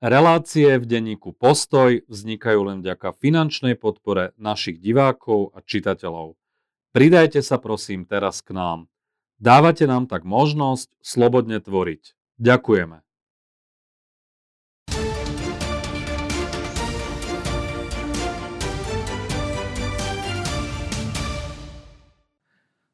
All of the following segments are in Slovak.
Relácie v denníku Postoj vznikajú len vďaka finančnej podpore našich divákov a čitateľov. Pridajte sa prosím teraz k nám. Dávate nám tak možnosť slobodne tvoriť. Ďakujeme.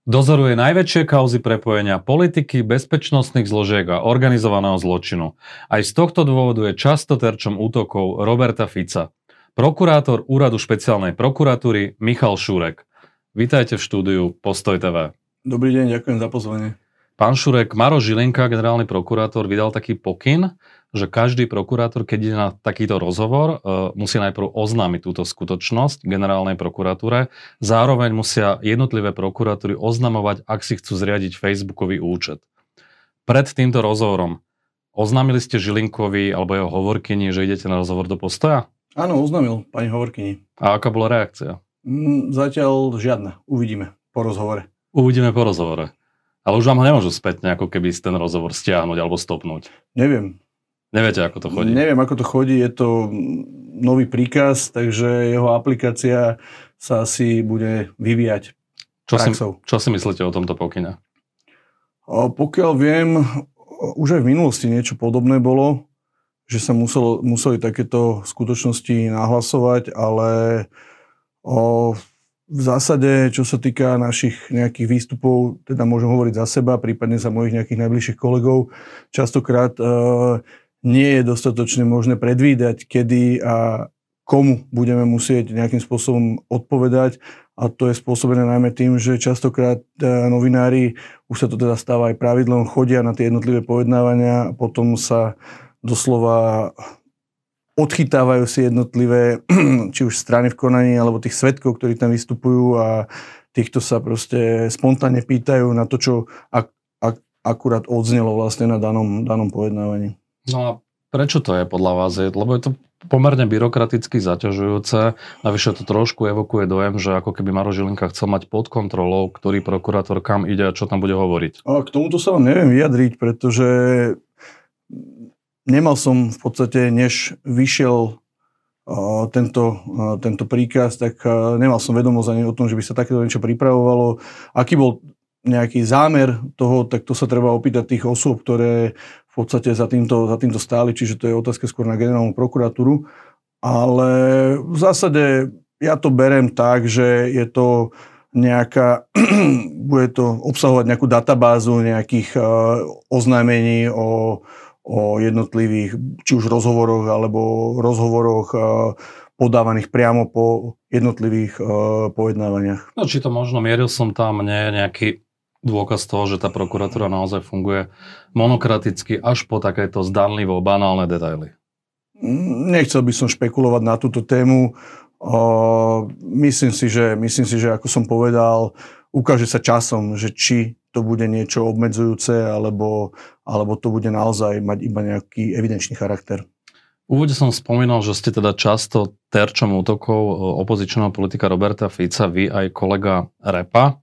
Dozoruje najväčšie kauzy prepojenia politiky, bezpečnostných zložiek a organizovaného zločinu. Aj z tohto dôvodu je často terčom útokov Roberta Fica. Prokurátor Úradu špeciálnej prokuratúry Michal Šurek. Vítajte v štúdiu Postoj TV. Dobrý deň, ďakujem za pozvanie. Pán Šurek, Maro Žilinka, generálny prokurátor, vydal taký pokyn, že každý prokurátor, keď ide na takýto rozhovor, e, musí najprv oznámiť túto skutočnosť generálnej prokuratúre. Zároveň musia jednotlivé prokuratúry oznamovať, ak si chcú zriadiť facebookový účet. Pred týmto rozhovorom oznámili ste Žilinkovi alebo jeho hovorkyni, že idete na rozhovor do postoja? Áno, oznámil pani hovorkyni. A aká bola reakcia? Mm, zatiaľ žiadna. Uvidíme po rozhovore. Uvidíme po rozhovore. Ale už vám ho nemôžu späť ako keby ten rozhovor stiahnuť alebo stopnúť. Neviem. Neviete, ako to chodí? Neviem, ako to chodí. Je to nový príkaz, takže jeho aplikácia sa asi bude vyvíjať čo si, čo si myslíte o tomto pokyne? O, pokiaľ viem, už aj v minulosti niečo podobné bolo, že sa muselo, museli takéto skutočnosti nahlasovať, ale o, v zásade, čo sa týka našich nejakých výstupov, teda môžem hovoriť za seba, prípadne za mojich nejakých najbližších kolegov, častokrát e, nie je dostatočne možné predvídať, kedy a komu budeme musieť nejakým spôsobom odpovedať. A to je spôsobené najmä tým, že častokrát e, novinári, už sa to teda stáva aj pravidlom, chodia na tie jednotlivé pojednávania a potom sa doslova odchytávajú si jednotlivé, či už strany v konaní, alebo tých svetkov, ktorí tam vystupujú a týchto sa proste spontánne pýtajú na to, čo ak, ak, akurát odznelo vlastne na danom, danom pojednávaní. No a prečo to je podľa vás? Lebo je to pomerne byrokraticky zaťažujúce. Navyše to trošku evokuje dojem, že ako keby Maro Žilinka chcel mať pod kontrolou, ktorý prokurátor kam ide a čo tam bude hovoriť. A k tomuto sa vám neviem vyjadriť, pretože nemal som v podstate, než vyšiel tento, tento príkaz, tak nemal som vedomosť ani o tom, že by sa takéto niečo pripravovalo. Aký bol nejaký zámer toho, tak to sa treba opýtať tých osôb, ktoré v podstate za týmto, za týmto stáli, čiže to je otázka skôr na generálnu prokuratúru. Ale v zásade ja to berem tak, že je to nejaká, bude to obsahovať nejakú databázu nejakých oznámení o, o jednotlivých, či už rozhovoroch, alebo rozhovoroch uh, podávaných priamo po jednotlivých uh, pojednávaniach. No, či to možno mieril som tam, nie nejaký dôkaz toho, že tá prokuratúra naozaj funguje monokraticky až po takéto zdanlivo banálne detaily? Nechcel by som špekulovať na túto tému. O, myslím, si, že, myslím si, že ako som povedal, ukáže sa časom, že či to bude niečo obmedzujúce, alebo, alebo to bude naozaj mať iba nejaký evidenčný charakter. V úvode som spomínal, že ste teda často terčom útokov opozičného politika Roberta Fica, vy aj kolega Repa.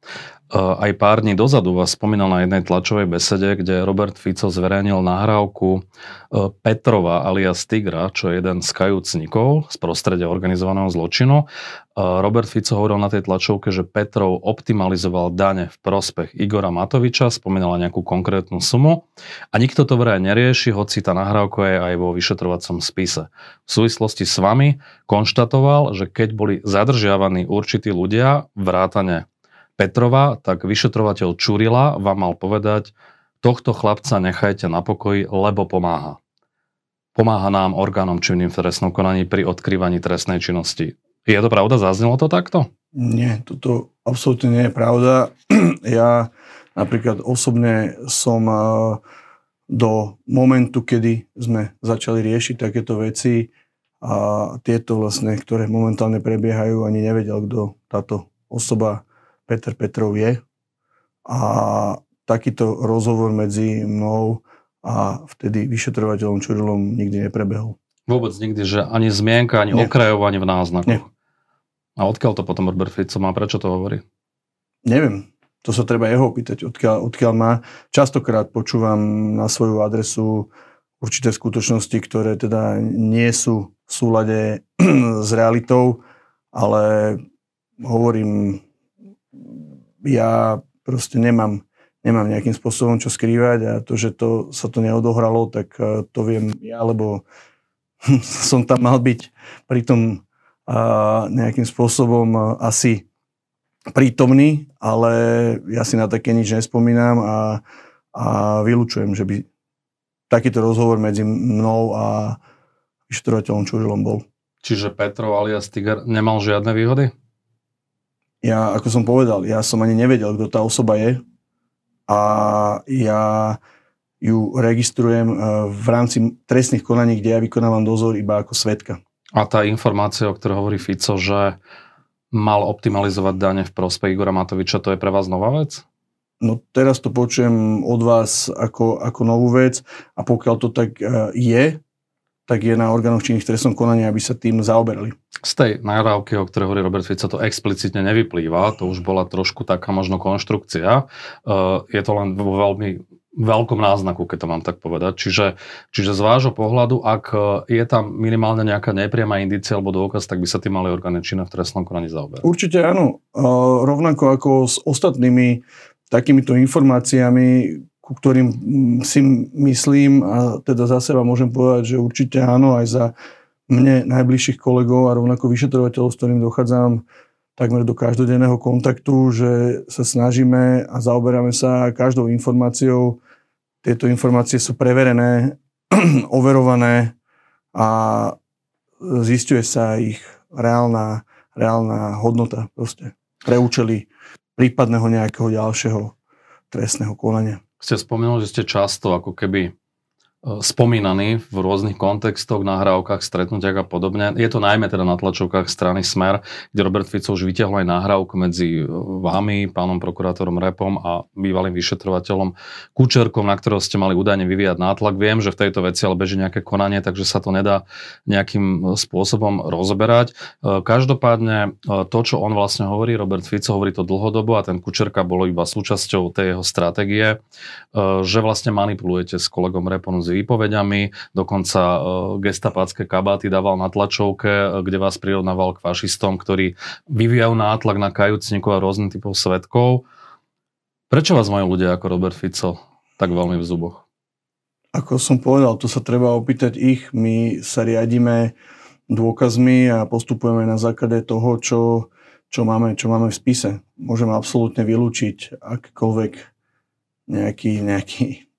E, aj pár dní dozadu vás spomínal na jednej tlačovej besede, kde Robert Fico zverejnil nahrávku e, Petrova alias Tigra, čo je jeden z kajúcnikov z prostredia organizovaného zločinu. E, Robert Fico hovoril na tej tlačovke, že Petrov optimalizoval dane v prospech Igora Matoviča, spomínala nejakú konkrétnu sumu a nikto to vraj nerieši, hoci tá nahrávka je aj vo vyšetrovacom spise. V súvislosti s vami konštatoval, že keď boli zadržiavaní určití ľudia, vrátane Petrova, tak vyšetrovateľ Čurila vám mal povedať, tohto chlapca nechajte na pokoji, lebo pomáha. Pomáha nám orgánom činným v trestnom konaní pri odkrývaní trestnej činnosti. Je to pravda? Zaznelo to takto? Nie, toto absolútne nie je pravda. Ja napríklad osobne som do momentu, kedy sme začali riešiť takéto veci a tieto vlastne, ktoré momentálne prebiehajú, ani nevedel, kto táto osoba Peter Petrov je. A takýto rozhovor medzi mnou a vtedy vyšetrovateľom Čurilom nikdy neprebehol. Vôbec nikdy, že ani zmienka, ani Nie. okrajovanie v náznaku. Nie. A odkiaľ to potom Robert Fico má? Prečo to hovorí? Neviem. To sa treba jeho opýtať, odkiaľ, odkiaľ má. Častokrát počúvam na svoju adresu určité skutočnosti, ktoré teda nie sú v súlade s realitou, ale hovorím, ja proste nemám, nemám nejakým spôsobom čo skrývať a to, že to, sa to neodohralo, tak e, to viem ja, lebo som tam mal byť pritom nejakým spôsobom asi prítomný, ale ja si na také nič nespomínam a, a vylúčujem, že by takýto rozhovor medzi mnou a vyšetrovateľom Čurilom bol. Čiže Petrov alias Tiger nemal žiadne výhody? Ja, ako som povedal, ja som ani nevedel, kto tá osoba je a ja ju registrujem e, v rámci trestných konaní, kde ja vykonávam dozor iba ako svetka. A tá informácia, o ktorej hovorí Fico, že mal optimalizovať dane v prospech Igora Matoviča, to je pre vás nová vec? No teraz to počujem od vás ako, ako novú vec a pokiaľ to tak e, je, tak je na orgánoch činných trestnom konaní, aby sa tým zaoberali. Z tej nahrávky, o ktorej hovorí Robert Fico, to explicitne nevyplýva, to už bola trošku taká možno konštrukcia. E, je to len vo veľmi veľkom náznaku, keď to mám tak povedať. Čiže, čiže z vášho pohľadu, ak e, je tam minimálne nejaká nepriama indícia alebo dôkaz, tak by sa tým mali orgány činné v trestnom konaní zaoberať. Určite áno. Rovnako ako s ostatnými takýmito informáciami, ku ktorým si myslím a teda za seba môžem povedať, že určite áno, aj za mne najbližších kolegov a rovnako vyšetrovateľov, s ktorým dochádzam takmer do každodenného kontaktu, že sa snažíme a zaoberáme sa každou informáciou. Tieto informácie sú preverené, overované a zistuje sa ich reálna, reálna hodnota proste pre účely prípadného nejakého ďalšieho trestného konania. Ste spomenuli, že ste často ako keby spomínaný v rôznych kontextoch, nahrávkach, stretnutiach a podobne. Je to najmä teda na tlačovkách strany Smer, kde Robert Fico už vyťahol aj nahrávku medzi vami, pánom prokurátorom Repom a bývalým vyšetrovateľom Kučerkom, na ktorého ste mali údajne vyvíjať nátlak. Viem, že v tejto veci ale beží nejaké konanie, takže sa to nedá nejakým spôsobom rozoberať. Každopádne to, čo on vlastne hovorí, Robert Fico hovorí to dlhodobo a ten Kučerka bolo iba súčasťou tej jeho stratégie, že vlastne manipulujete s kolegom Repom z výpovediami, dokonca e, gestapácké kabáty dával na tlačovke, e, kde vás prirovnával k fašistom, ktorí vyvíjajú nátlak na kajúcnikov a rôznych typov svetkov. Prečo vás majú ľudia ako Robert Fico tak veľmi v zuboch? Ako som povedal, to sa treba opýtať ich. My sa riadíme dôkazmi a postupujeme na základe toho, čo, čo, máme, čo máme v spise. Môžeme absolútne vylúčiť akýkoľvek nejaký, nejaký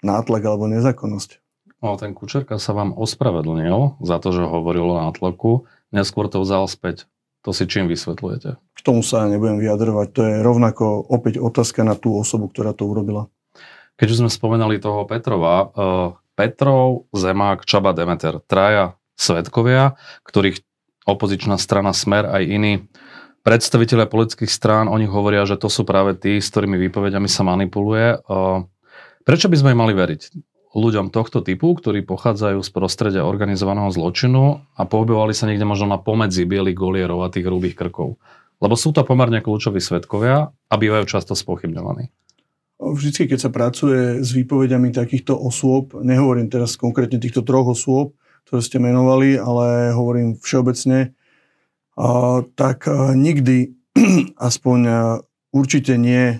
nátlak alebo nezákonnosť. No, ten Kučerka sa vám ospravedlnil za to, že hovoril o nátlaku, neskôr to vzal späť. To si čím vysvetľujete? K tomu sa nebudem vyjadrovať. To je rovnako opäť otázka na tú osobu, ktorá to urobila. Keď už sme spomenali toho Petrova, uh, Petrov, Zemák, Čaba, Demeter, traja svetkovia, ktorých opozičná strana Smer aj iní predstaviteľe politických strán, oni hovoria, že to sú práve tí, s ktorými výpovediami sa manipuluje. Prečo by sme mali veriť ľuďom tohto typu, ktorí pochádzajú z prostredia organizovaného zločinu a pohybovali sa niekde možno na pomedzi bielých golierov a tých hrubých krkov? Lebo sú to pomerne kľúčoví svetkovia a bývajú často spochybňovaní. Vždycky, keď sa pracuje s výpovediami takýchto osôb, nehovorím teraz konkrétne týchto troch osôb, ktoré ste menovali, ale hovorím všeobecne, tak nikdy aspoň Určite nie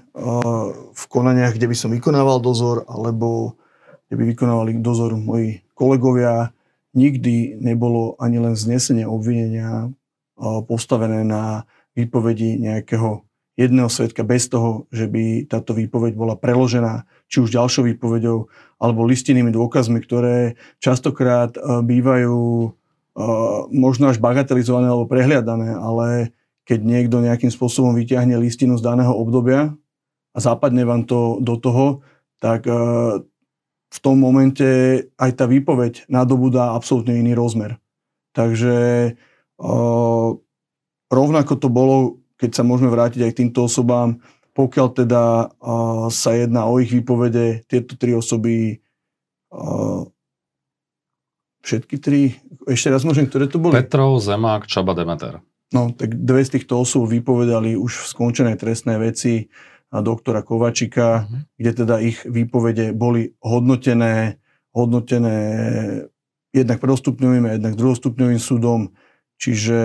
v konaniach, kde by som vykonával dozor, alebo kde by vykonávali dozor moji kolegovia. Nikdy nebolo ani len znesenie obvinenia postavené na výpovedi nejakého jedného svetka bez toho, že by táto výpoveď bola preložená či už ďalšou výpovedou alebo listinnými dôkazmi, ktoré častokrát bývajú možno až bagatelizované alebo prehliadané, ale keď niekto nejakým spôsobom vyťahne listinu z daného obdobia a západne vám to do toho, tak e, v tom momente aj tá výpoveď nadobudá absolútne iný rozmer. Takže e, rovnako to bolo, keď sa môžeme vrátiť aj k týmto osobám, pokiaľ teda e, sa jedná o ich výpovede, tieto tri osoby všetky tri, ešte raz môžem, ktoré to boli? Petrov, Zemák, Čaba, Demeter. No, tak dve z týchto osôb vypovedali už v skončenej trestnej veci doktora Kovačika, uh-huh. kde teda ich výpovede boli hodnotené hodnotené jednak prvostupňovým a jednak druhostupňovým súdom, čiže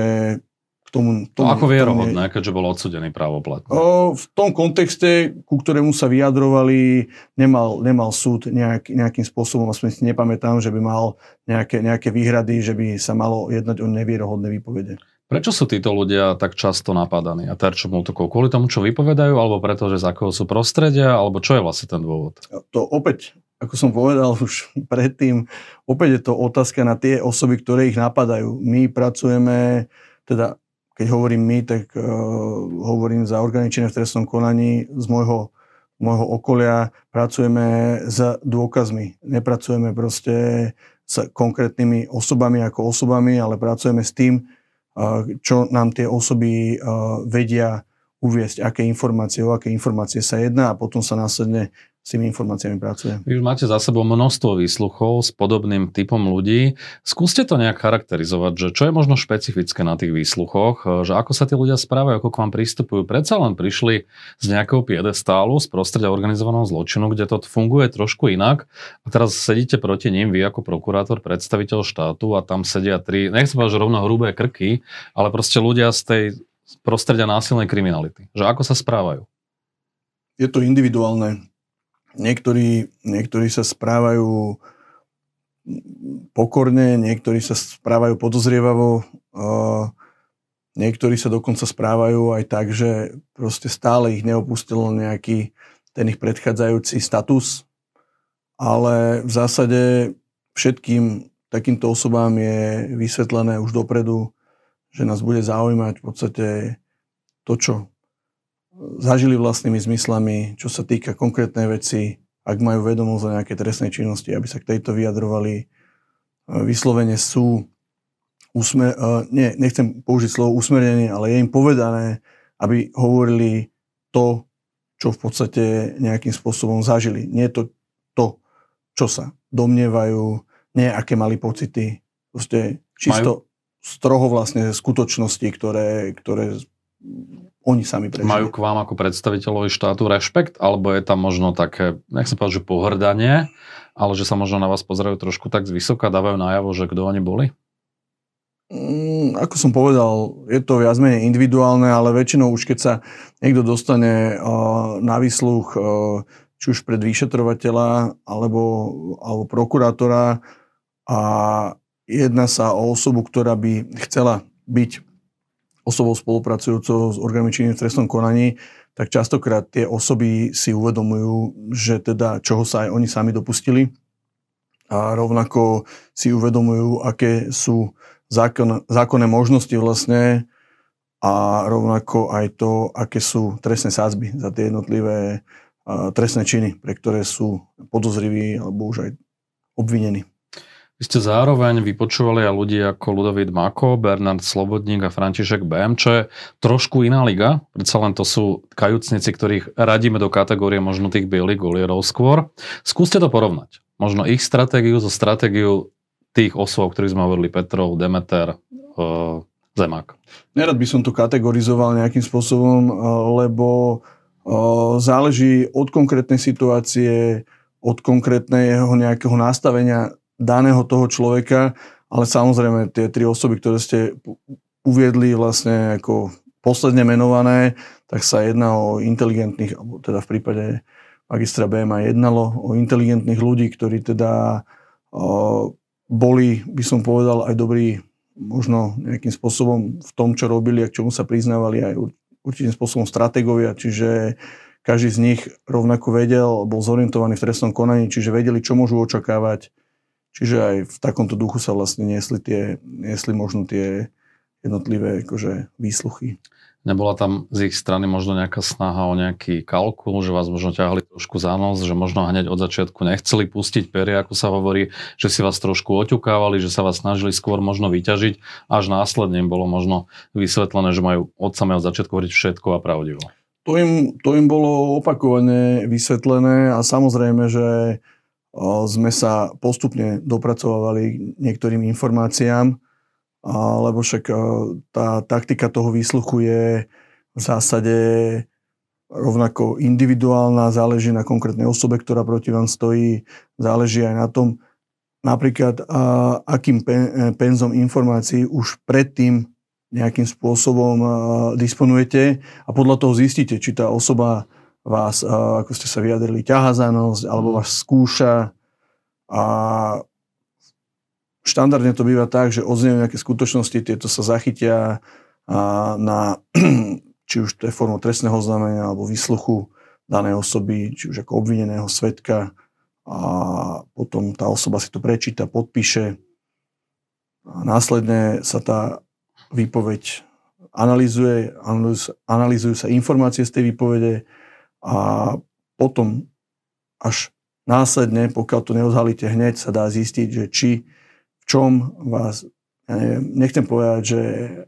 k tomu... tomu to ako vierohodné, keďže bol odsudený právoplatne? O, v tom kontexte, ku ktorému sa vyjadrovali, nemal, nemal súd nejak, nejakým spôsobom, aspoň si nepamätám, že by mal nejaké, nejaké výhrady, že by sa malo jednať o nevierohodné výpovede. Prečo sú títo ľudia tak často napadaní a terčom útokov? Kvôli tomu, čo vypovedajú, alebo preto, že z akého sú prostredia, alebo čo je vlastne ten dôvod? To opäť, ako som povedal už predtým, opäť je to otázka na tie osoby, ktoré ich napadajú. My pracujeme, teda keď hovorím my, tak uh, hovorím za orgány v trestnom konaní z môjho, môjho okolia, pracujeme s dôkazmi. Nepracujeme proste s konkrétnymi osobami ako osobami, ale pracujeme s tým, čo nám tie osoby vedia uviesť, aké informácie, o aké informácie sa jedná a potom sa následne s tými informáciami pracuje. Vy už máte za sebou množstvo výsluchov s podobným typom ľudí. Skúste to nejak charakterizovať, že čo je možno špecifické na tých výsluchoch, že ako sa tí ľudia správajú, ako k vám pristupujú. Predsa len prišli z nejakého piedestálu, z prostredia organizovaného zločinu, kde to funguje trošku inak a teraz sedíte proti ním, vy ako prokurátor, predstaviteľ štátu a tam sedia tri, nechcem povedať, že rovno hrubé krky, ale proste ľudia z tej prostredia násilnej kriminality. Že ako sa správajú? Je to individuálne Niektorí, niektorí sa správajú pokorne, niektorí sa správajú podozrievavo, niektorí sa dokonca správajú aj tak, že proste stále ich neopustil nejaký ten ich predchádzajúci status, ale v zásade všetkým takýmto osobám je vysvetlené už dopredu, že nás bude zaujímať v podstate to, čo zažili vlastnými zmyslami, čo sa týka konkrétnej veci, ak majú vedomosť o nejaké trestnej činnosti, aby sa k tejto vyjadrovali. E, vyslovene sú, usmer, e, nie, nechcem použiť slovo usmernenie, ale je im povedané, aby hovorili to, čo v podstate nejakým spôsobom zažili. Nie to, to čo sa domnievajú, nie aké mali pocity. Proste čisto Majú... stroho vlastne skutočnosti, ktoré, ktoré oni sami prežili. Majú k vám ako predstaviteľovi štátu rešpekt, alebo je tam možno také, nechcem povedať, že pohrdanie, ale že sa možno na vás pozerajú trošku tak zvysoka, dávajú najavo, že kto oni boli? Mm, ako som povedal, je to viac menej individuálne, ale väčšinou už keď sa niekto dostane uh, na výsluch uh, či už pred vyšetrovateľa alebo, alebo prokurátora a jedná sa o osobu, ktorá by chcela byť osobou spolupracujúcou s orgánmi činným v trestnom konaní, tak častokrát tie osoby si uvedomujú, že teda čoho sa aj oni sami dopustili a rovnako si uvedomujú, aké sú zákon, zákonné možnosti vlastne a rovnako aj to, aké sú trestné sádzby za tie jednotlivé trestné činy, pre ktoré sú podozriví alebo už aj obvinení. Vy ste zároveň vypočúvali aj ľudí ako Ludovít Mako, Bernard Slobodník a František BM, čo je trošku iná liga. Predsa len to sú kajúcnici, ktorých radíme do kategórie možno tých bielých golierov skôr. Skúste to porovnať. Možno ich stratégiu so stratégiou tých osôb, o ktorých sme hovorili, Petrov, Demeter, uh, Zemák. Nerad by som to kategorizoval nejakým spôsobom, uh, lebo uh, záleží od konkrétnej situácie, od konkrétneho nejakého nastavenia daného toho človeka, ale samozrejme tie tri osoby, ktoré ste uviedli vlastne ako posledne menované, tak sa jedná o inteligentných, alebo teda v prípade magistra BMA jednalo o inteligentných ľudí, ktorí teda o, boli, by som povedal, aj dobrí možno nejakým spôsobom v tom, čo robili a k čomu sa priznávali aj určitým spôsobom stratégovia, čiže každý z nich rovnako vedel, bol zorientovaný v trestnom konaní, čiže vedeli, čo môžu očakávať, Čiže aj v takomto duchu sa vlastne niesli, tie, niesli možno tie jednotlivé akože, výsluchy. Nebola tam z ich strany možno nejaká snaha o nejaký kalkul, že vás možno ťahali trošku za nos, že možno hneď od začiatku nechceli pustiť perie, ako sa hovorí, že si vás trošku oťukávali, že sa vás snažili skôr možno vyťažiť, až následne im bolo možno vysvetlené, že majú od samého začiatku hovoriť všetko a pravdivo. To im, to im bolo opakovane vysvetlené a samozrejme, že sme sa postupne dopracovali niektorým informáciám, lebo však tá taktika toho výsluchu je v zásade rovnako individuálna, záleží na konkrétnej osobe, ktorá proti vám stojí, záleží aj na tom, napríklad akým pen, penzom informácií už predtým nejakým spôsobom a, disponujete a podľa toho zistíte, či tá osoba vás, a, ako ste sa vyjadrili, ťaha za nos, alebo vás skúša. A štandardne to býva tak, že odznejú nejaké skutočnosti, tieto sa zachytia na či už to je formou trestného znamenia alebo výsluchu danej osoby, či už ako obvineného svetka. A potom tá osoba si to prečíta, podpíše. A následne sa tá výpoveď analýzuje, analýzujú sa informácie z tej výpovede a potom až následne, pokiaľ to neodhalíte hneď, sa dá zistiť, že či v čom vás ja neviem, nechcem povedať, že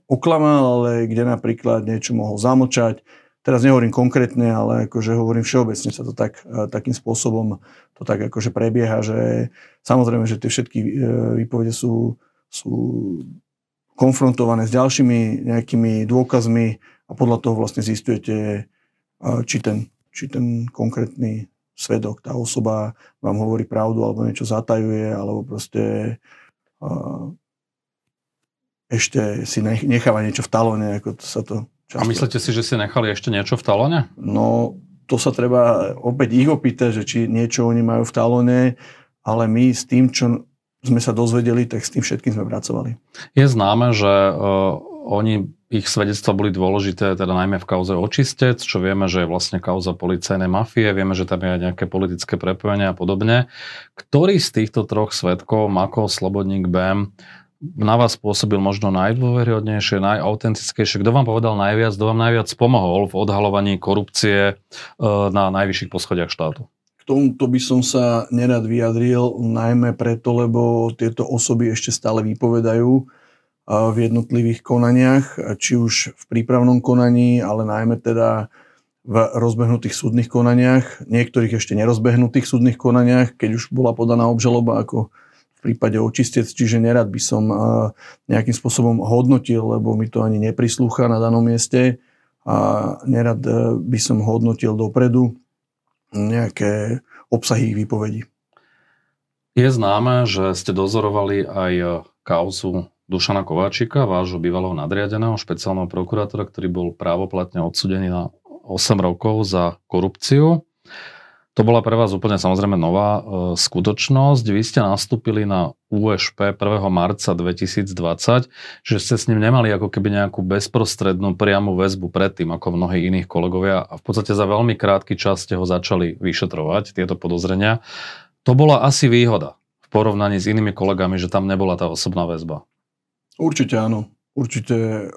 oklamal, ale kde napríklad niečo mohol zamočať. Teraz nehovorím konkrétne, ale akože hovorím všeobecne sa to tak, e, takým spôsobom to tak akože prebieha, že samozrejme, že tie všetky e, výpovede sú, sú konfrontované s ďalšími nejakými dôkazmi a podľa toho vlastne zistujete, e, či ten, či ten konkrétny svedok, tá osoba vám hovorí pravdu alebo niečo zatajuje, alebo proste ešte si necháva niečo v talóne, ako to sa to často... A myslíte si, že si nechali ešte niečo v talóne? No, to sa treba opäť ich opýtať, že či niečo oni majú v talóne, ale my s tým, čo sme sa dozvedeli, tak s tým všetkým sme pracovali. Je známe, že uh, oni, ich svedectva boli dôležité, teda najmä v kauze očistec, čo vieme, že je vlastne kauza policajnej mafie, vieme, že tam je aj nejaké politické prepojenie a podobne. Ktorý z týchto troch svetkov, Mako, Slobodník, BM, na vás pôsobil možno najdôveryhodnejšie, najautentickejšie? Kto vám povedal najviac, kto vám najviac pomohol v odhalovaní korupcie e, na najvyšších poschodiach štátu? K tomuto by som sa nerad vyjadril, najmä preto, lebo tieto osoby ešte stále vypovedajú v jednotlivých konaniach, či už v prípravnom konaní, ale najmä teda v rozbehnutých súdnych konaniach, niektorých ešte nerozbehnutých súdnych konaniach, keď už bola podaná obžaloba, ako v prípade očistec, čiže nerad by som nejakým spôsobom hodnotil, lebo mi to ani neprislúcha na danom mieste a nerad e, by som hodnotil dopredu nejaké obsahy ich výpovedí. Je známe, že ste dozorovali aj kauzu Dušana Kováčika, vášho bývalého nadriadeného špeciálneho prokurátora, ktorý bol právoplatne odsudený na 8 rokov za korupciu. To bola pre vás úplne samozrejme nová e, skutočnosť. Vy ste nastúpili na USP 1. marca 2020, že ste s ním nemali ako keby nejakú bezprostrednú priamu väzbu predtým, ako mnohí iných kolegovia a v podstate za veľmi krátky čas ste ho začali vyšetrovať, tieto podozrenia. To bola asi výhoda v porovnaní s inými kolegami, že tam nebola tá osobná väzba. Určite áno. Určite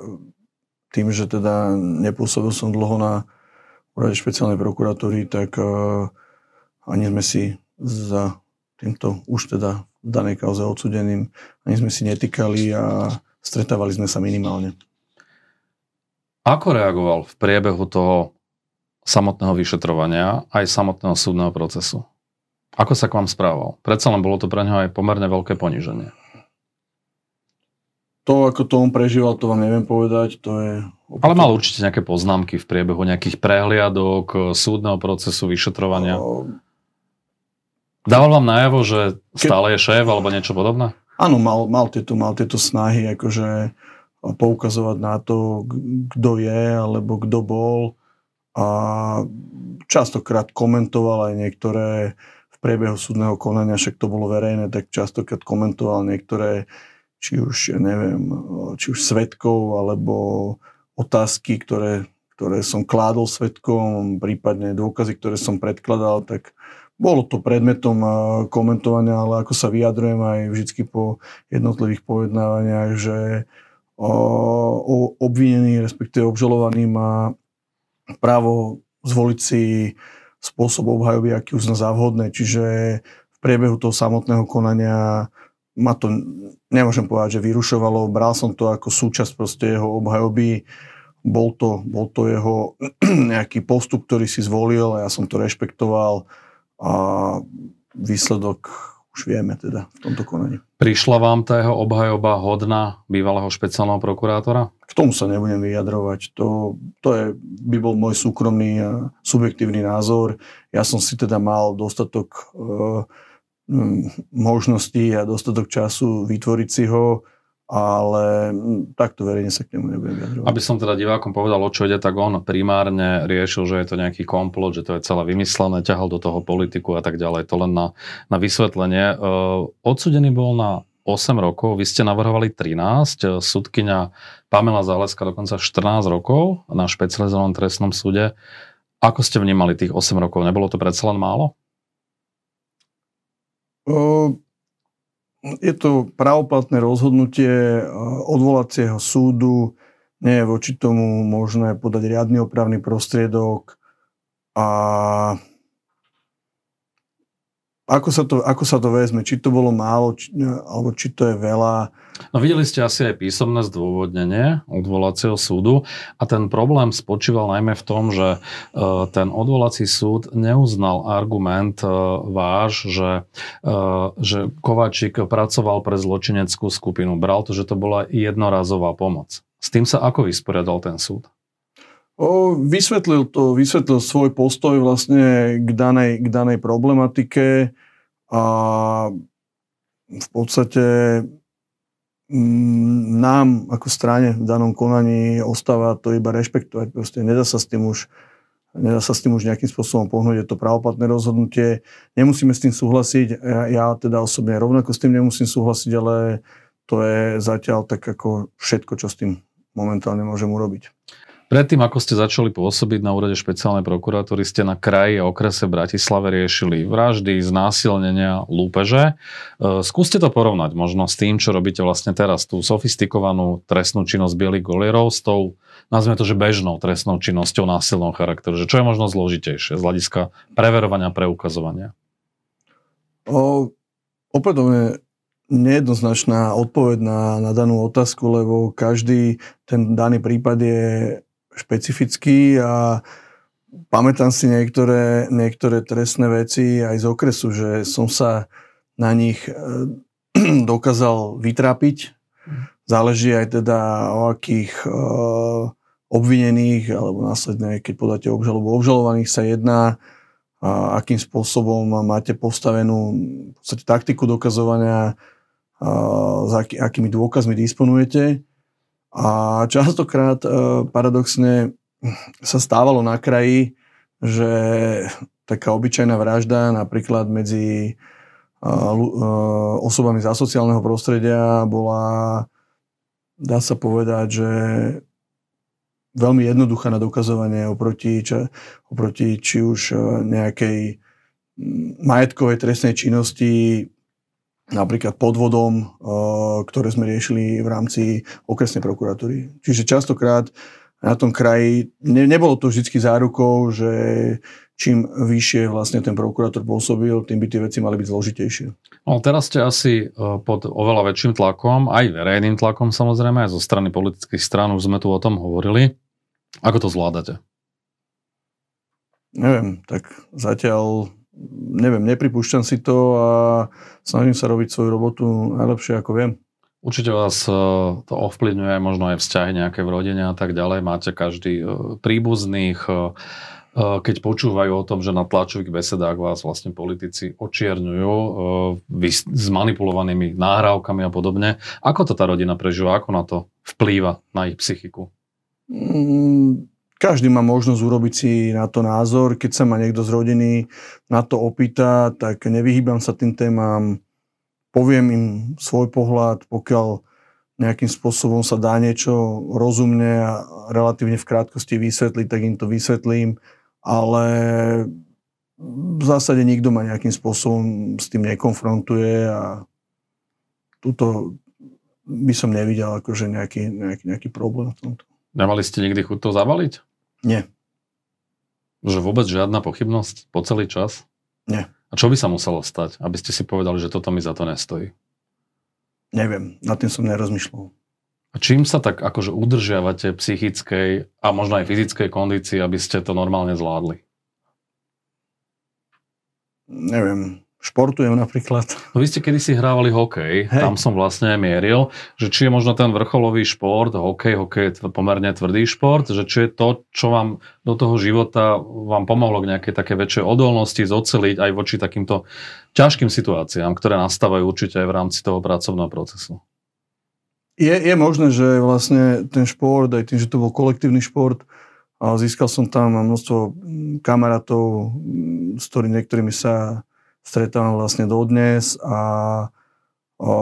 tým, že teda nepôsobil som dlho na úrade špeciálnej prokuratúry, tak uh, ani sme si za týmto už teda v danej kauze odsudeným, ani sme si netýkali a stretávali sme sa minimálne. Ako reagoval v priebehu toho samotného vyšetrovania aj samotného súdneho procesu? Ako sa k vám správal? Predsa len bolo to pre neho aj pomerne veľké poníženie. To, ako to on prežíval, to vám neviem povedať. To je ale mal určite nejaké poznámky v priebehu nejakých prehliadok, súdneho procesu, vyšetrovania. Dával vám najavo, že stále je šéf alebo niečo podobné? Áno, mal, mal, tieto, mal tieto snahy akože poukazovať na to, kto je alebo kto bol a častokrát komentoval aj niektoré v priebehu súdneho konania, však to bolo verejné, tak častokrát komentoval niektoré či už, neviem, či už svetkov alebo otázky, ktoré, ktoré som kládol svetkom, prípadne dôkazy, ktoré som predkladal, tak bolo to predmetom komentovania, ale ako sa vyjadrujem aj vždy po jednotlivých povednávaniach, že o, obvinený, respektíve obžalovaný má právo zvoliť si spôsob obhajoby, aký uzna za vhodné. Čiže v priebehu toho samotného konania ma to, nemôžem povedať, že vyrušovalo, bral som to ako súčasť proste jeho obhajoby, bol to, bol to jeho nejaký postup, ktorý si zvolil a ja som to rešpektoval a výsledok už vieme teda v tomto konaní. Prišla vám tá jeho obhajoba hodná bývalého špeciálneho prokurátora? K tomu sa nebudem vyjadrovať. To, to je, by bol môj súkromný a subjektívny názor. Ja som si teda mal dostatok e, možností a dostatok času vytvoriť si ho, ale takto verejne sa k nemu nebudem vyjadrovať. Aby som teda divákom povedal, o čo ide, tak on primárne riešil, že je to nejaký komplot, že to je celé vymyslené, ťahal do toho politiku a tak ďalej. To len na, na vysvetlenie. Odsudený bol na 8 rokov, vy ste navrhovali 13, súdkyňa Pamela Záleska dokonca 14 rokov na špecializovanom trestnom súde. Ako ste vnímali tých 8 rokov? Nebolo to predsa len málo? Je to pravoplatné rozhodnutie odvolacieho súdu, nie je voči tomu možné podať riadny opravný prostriedok. A ako sa to, ako sa to vezme? Či to bolo málo, či, alebo či to je veľa? No videli ste asi aj písomné zdôvodnenie odvolacieho súdu a ten problém spočíval najmä v tom, že uh, ten odvolací súd neuznal argument uh, váš, že, že Kováčik pracoval pre zločineckú skupinu. Bral to, že to bola jednorazová pomoc. S tým sa ako vysporiadal ten súd? O, vysvetlil to, vysvetlil svoj postoj vlastne k danej, k danej problematike a v podstate mm, nám ako strane v danom konaní ostáva to iba rešpektovať. Proste nedá sa s tým už nedá sa s tým už nejakým spôsobom pohnúť, je to pravoplatné rozhodnutie. Nemusíme s tým súhlasiť, ja, ja teda osobne rovnako s tým nemusím súhlasiť, ale to je zatiaľ tak ako všetko, čo s tým momentálne môžem urobiť. Predtým, ako ste začali pôsobiť na úrade špeciálnej prokuratúry, ste na kraji a okrese Bratislave riešili vraždy, znásilnenia, lúpeže. E, skúste to porovnať možno s tým, čo robíte vlastne teraz, tú sofistikovanú trestnú činnosť bielých golierov s tou, nazvime to, že bežnou trestnou činnosťou násilného charakteru. Že čo je možno zložitejšie z hľadiska preverovania, preukazovania? O, opätovne nejednoznačná odpoveď na, na danú otázku, lebo každý ten daný prípad je špecifický a pamätám si niektoré, niektoré trestné veci aj z okresu, že som sa na nich e, dokázal vytrápiť. Záleží aj teda o akých uh, obvinených alebo následne, keď podáte obžalobu obžalovaných sa jedná, a akým spôsobom máte postavenú v podstate taktiku dokazovania, a, s aký, akými dôkazmi disponujete. A častokrát e, paradoxne sa stávalo na kraji, že taká obyčajná vražda napríklad medzi e, e, osobami z asociálneho prostredia bola, dá sa povedať, že veľmi jednoduchá na dokazovanie oproti, či, oproti či už nejakej majetkovej trestnej činnosti napríklad podvodom, eh, ktoré sme riešili v rámci okresnej prokuratúry. Čiže častokrát na tom kraji ne, nebolo to vždy zárukou, že čím vyššie vlastne ten prokurátor pôsobil, tým by tie veci mali byť zložitejšie. No, teraz ste asi eh, pod oveľa väčším tlakom, aj verejným tlakom samozrejme, aj zo strany politických strán, už sme tu o tom hovorili. Ako to zvládate? Neviem, tak zatiaľ neviem, nepripúšťam si to a snažím sa robiť svoju robotu najlepšie, ako viem. Určite vás e, to ovplyvňuje, možno aj vzťahy nejaké v rodine a tak ďalej. Máte každý e, príbuzných, e, keď počúvajú o tom, že na tlačových besedách vás vlastne politici očierňujú s manipulovanými náhrávkami a podobne. Ako to tá rodina prežíva? Ako na to vplýva na ich psychiku? Mm, každý má možnosť urobiť si na to názor. Keď sa ma niekto z rodiny na to opýta, tak nevyhýbam sa tým témam, poviem im svoj pohľad, pokiaľ nejakým spôsobom sa dá niečo rozumne a relatívne v krátkosti vysvetliť, tak im to vysvetlím, ale v zásade nikto ma nejakým spôsobom s tým nekonfrontuje a tuto by som nevidel akože nejaký, nejaký, nejaký problém v tomto. Nemali ste nikdy chuť to zavaliť? Nie. Že vôbec žiadna pochybnosť po celý čas? Nie. A čo by sa muselo stať, aby ste si povedali, že toto mi za to nestojí? Neviem, nad tým som nerozmýšľal. A čím sa tak akože udržiavate psychickej a možno aj fyzickej kondícii, aby ste to normálne zvládli? Neviem. Športujem napríklad. No vy ste kedysi hrávali hokej, Hej. tam som vlastne mieril, že či je možno ten vrcholový šport, hokej, hokej je pomerne tvrdý šport, že či je to, čo vám do toho života vám pomohlo k nejakej také väčšej odolnosti zoceliť aj voči takýmto ťažkým situáciám, ktoré nastávajú určite aj v rámci toho pracovného procesu. Je, je možné, že vlastne ten šport, aj tým, že to bol kolektívny šport, a získal som tam množstvo kamarátov, s ktorými niektorými sa stretávam vlastne dodnes a o,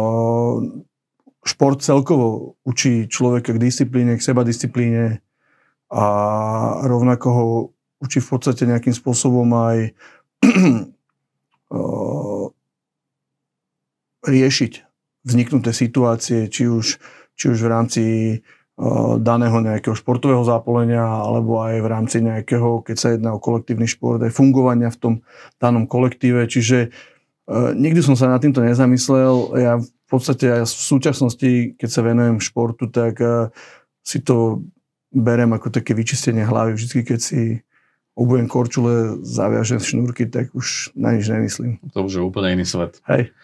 šport celkovo učí človeka k disciplíne, k seba disciplíne a rovnako ho učí v podstate nejakým spôsobom aj o, riešiť vzniknuté situácie, či už, či už v rámci daného nejakého športového zápolenia alebo aj v rámci nejakého, keď sa jedná o kolektívny šport, aj fungovania v tom danom kolektíve. Čiže e, nikdy som sa nad týmto nezamyslel. Ja v podstate aj v súčasnosti, keď sa venujem športu, tak e, si to berem ako také vyčistenie hlavy. Vždy, keď si obujem korčule, zaviažem šnúrky, tak už na nič nemyslím. To už je úplne iný svet. Hej.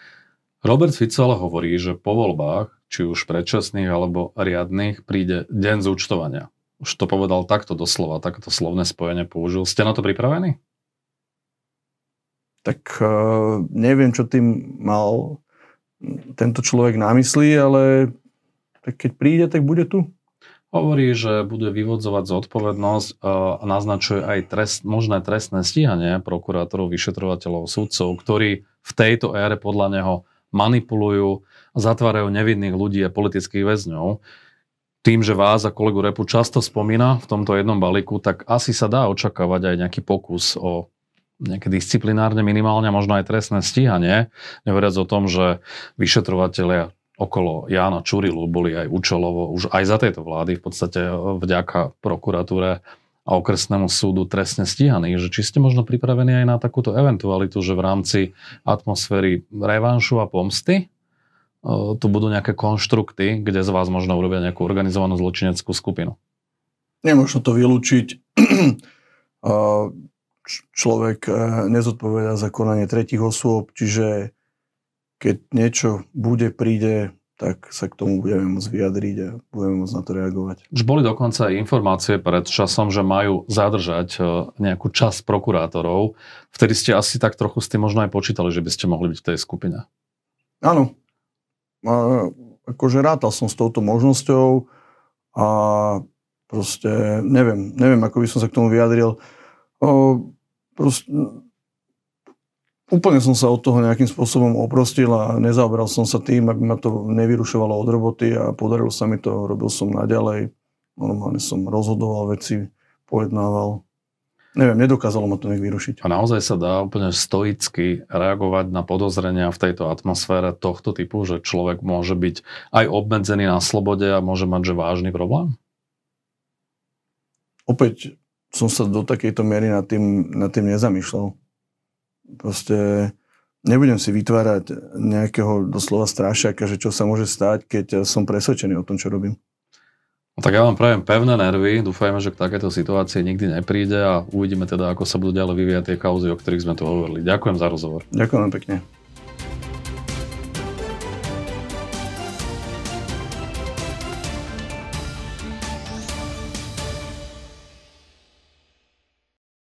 Robert Fico ale hovorí, že po voľbách či už predčasných alebo riadných, príde deň zúčtovania. Už to povedal takto doslova, takéto slovné spojenie použil. Ste na to pripravení? Tak uh, neviem, čo tým mal tento človek na mysli, ale tak keď príde, tak bude tu. Hovorí, že bude vyvodzovať zodpovednosť a naznačuje aj trest, možné trestné stíhanie prokurátorov, vyšetrovateľov, sudcov, ktorí v tejto ére podľa neho manipulujú zatvárajú nevinných ľudí a politických väzňov. Tým, že vás a kolegu Repu často spomína v tomto jednom balíku, tak asi sa dá očakávať aj nejaký pokus o nejaké disciplinárne minimálne, možno aj trestné stíhanie. Neveriac o tom, že vyšetrovateľia okolo Jána Čurilu boli aj účelovo už aj za tejto vlády v podstate vďaka prokuratúre a okresnému súdu trestne stíhaní, že či ste možno pripravení aj na takúto eventualitu, že v rámci atmosféry revanšu a pomsty tu budú nejaké konštrukty, kde z vás možno urobia nejakú organizovanú zločineckú skupinu? Nemôžno to vylúčiť. Človek e, nezodpoveda za konanie tretich osôb, čiže keď niečo bude, príde, tak sa k tomu budeme môcť vyjadriť a budeme môcť na to reagovať. Už boli dokonca aj informácie pred časom, že majú zadržať e, nejakú časť prokurátorov. Vtedy ste asi tak trochu s tým možno aj počítali, že by ste mohli byť v tej skupine. Áno, akože rátal som s touto možnosťou a proste neviem, neviem, ako by som sa k tomu vyjadril. Proste, úplne som sa od toho nejakým spôsobom oprostil a nezaoberal som sa tým, aby ma to nevyrušovalo od roboty a podarilo sa mi to, robil som naďalej. Normálne som rozhodoval veci, pojednával Neviem, nedokázalo ma to nejak vyrušiť. A naozaj sa dá úplne stoicky reagovať na podozrenia v tejto atmosfére tohto typu, že človek môže byť aj obmedzený na slobode a môže mať že vážny problém? Opäť som sa do takejto miery nad tým, nad tým nezamýšľal. Proste nebudem si vytvárať nejakého doslova strášaka, že čo sa môže stať, keď som presvedčený o tom, čo robím. No tak ja vám prajem pevné nervy, dúfajme, že k takéto situácii nikdy nepríde a uvidíme teda, ako sa budú ďalej vyvíjať tie kauzy, o ktorých sme tu hovorili. Ďakujem za rozhovor. Ďakujem pekne.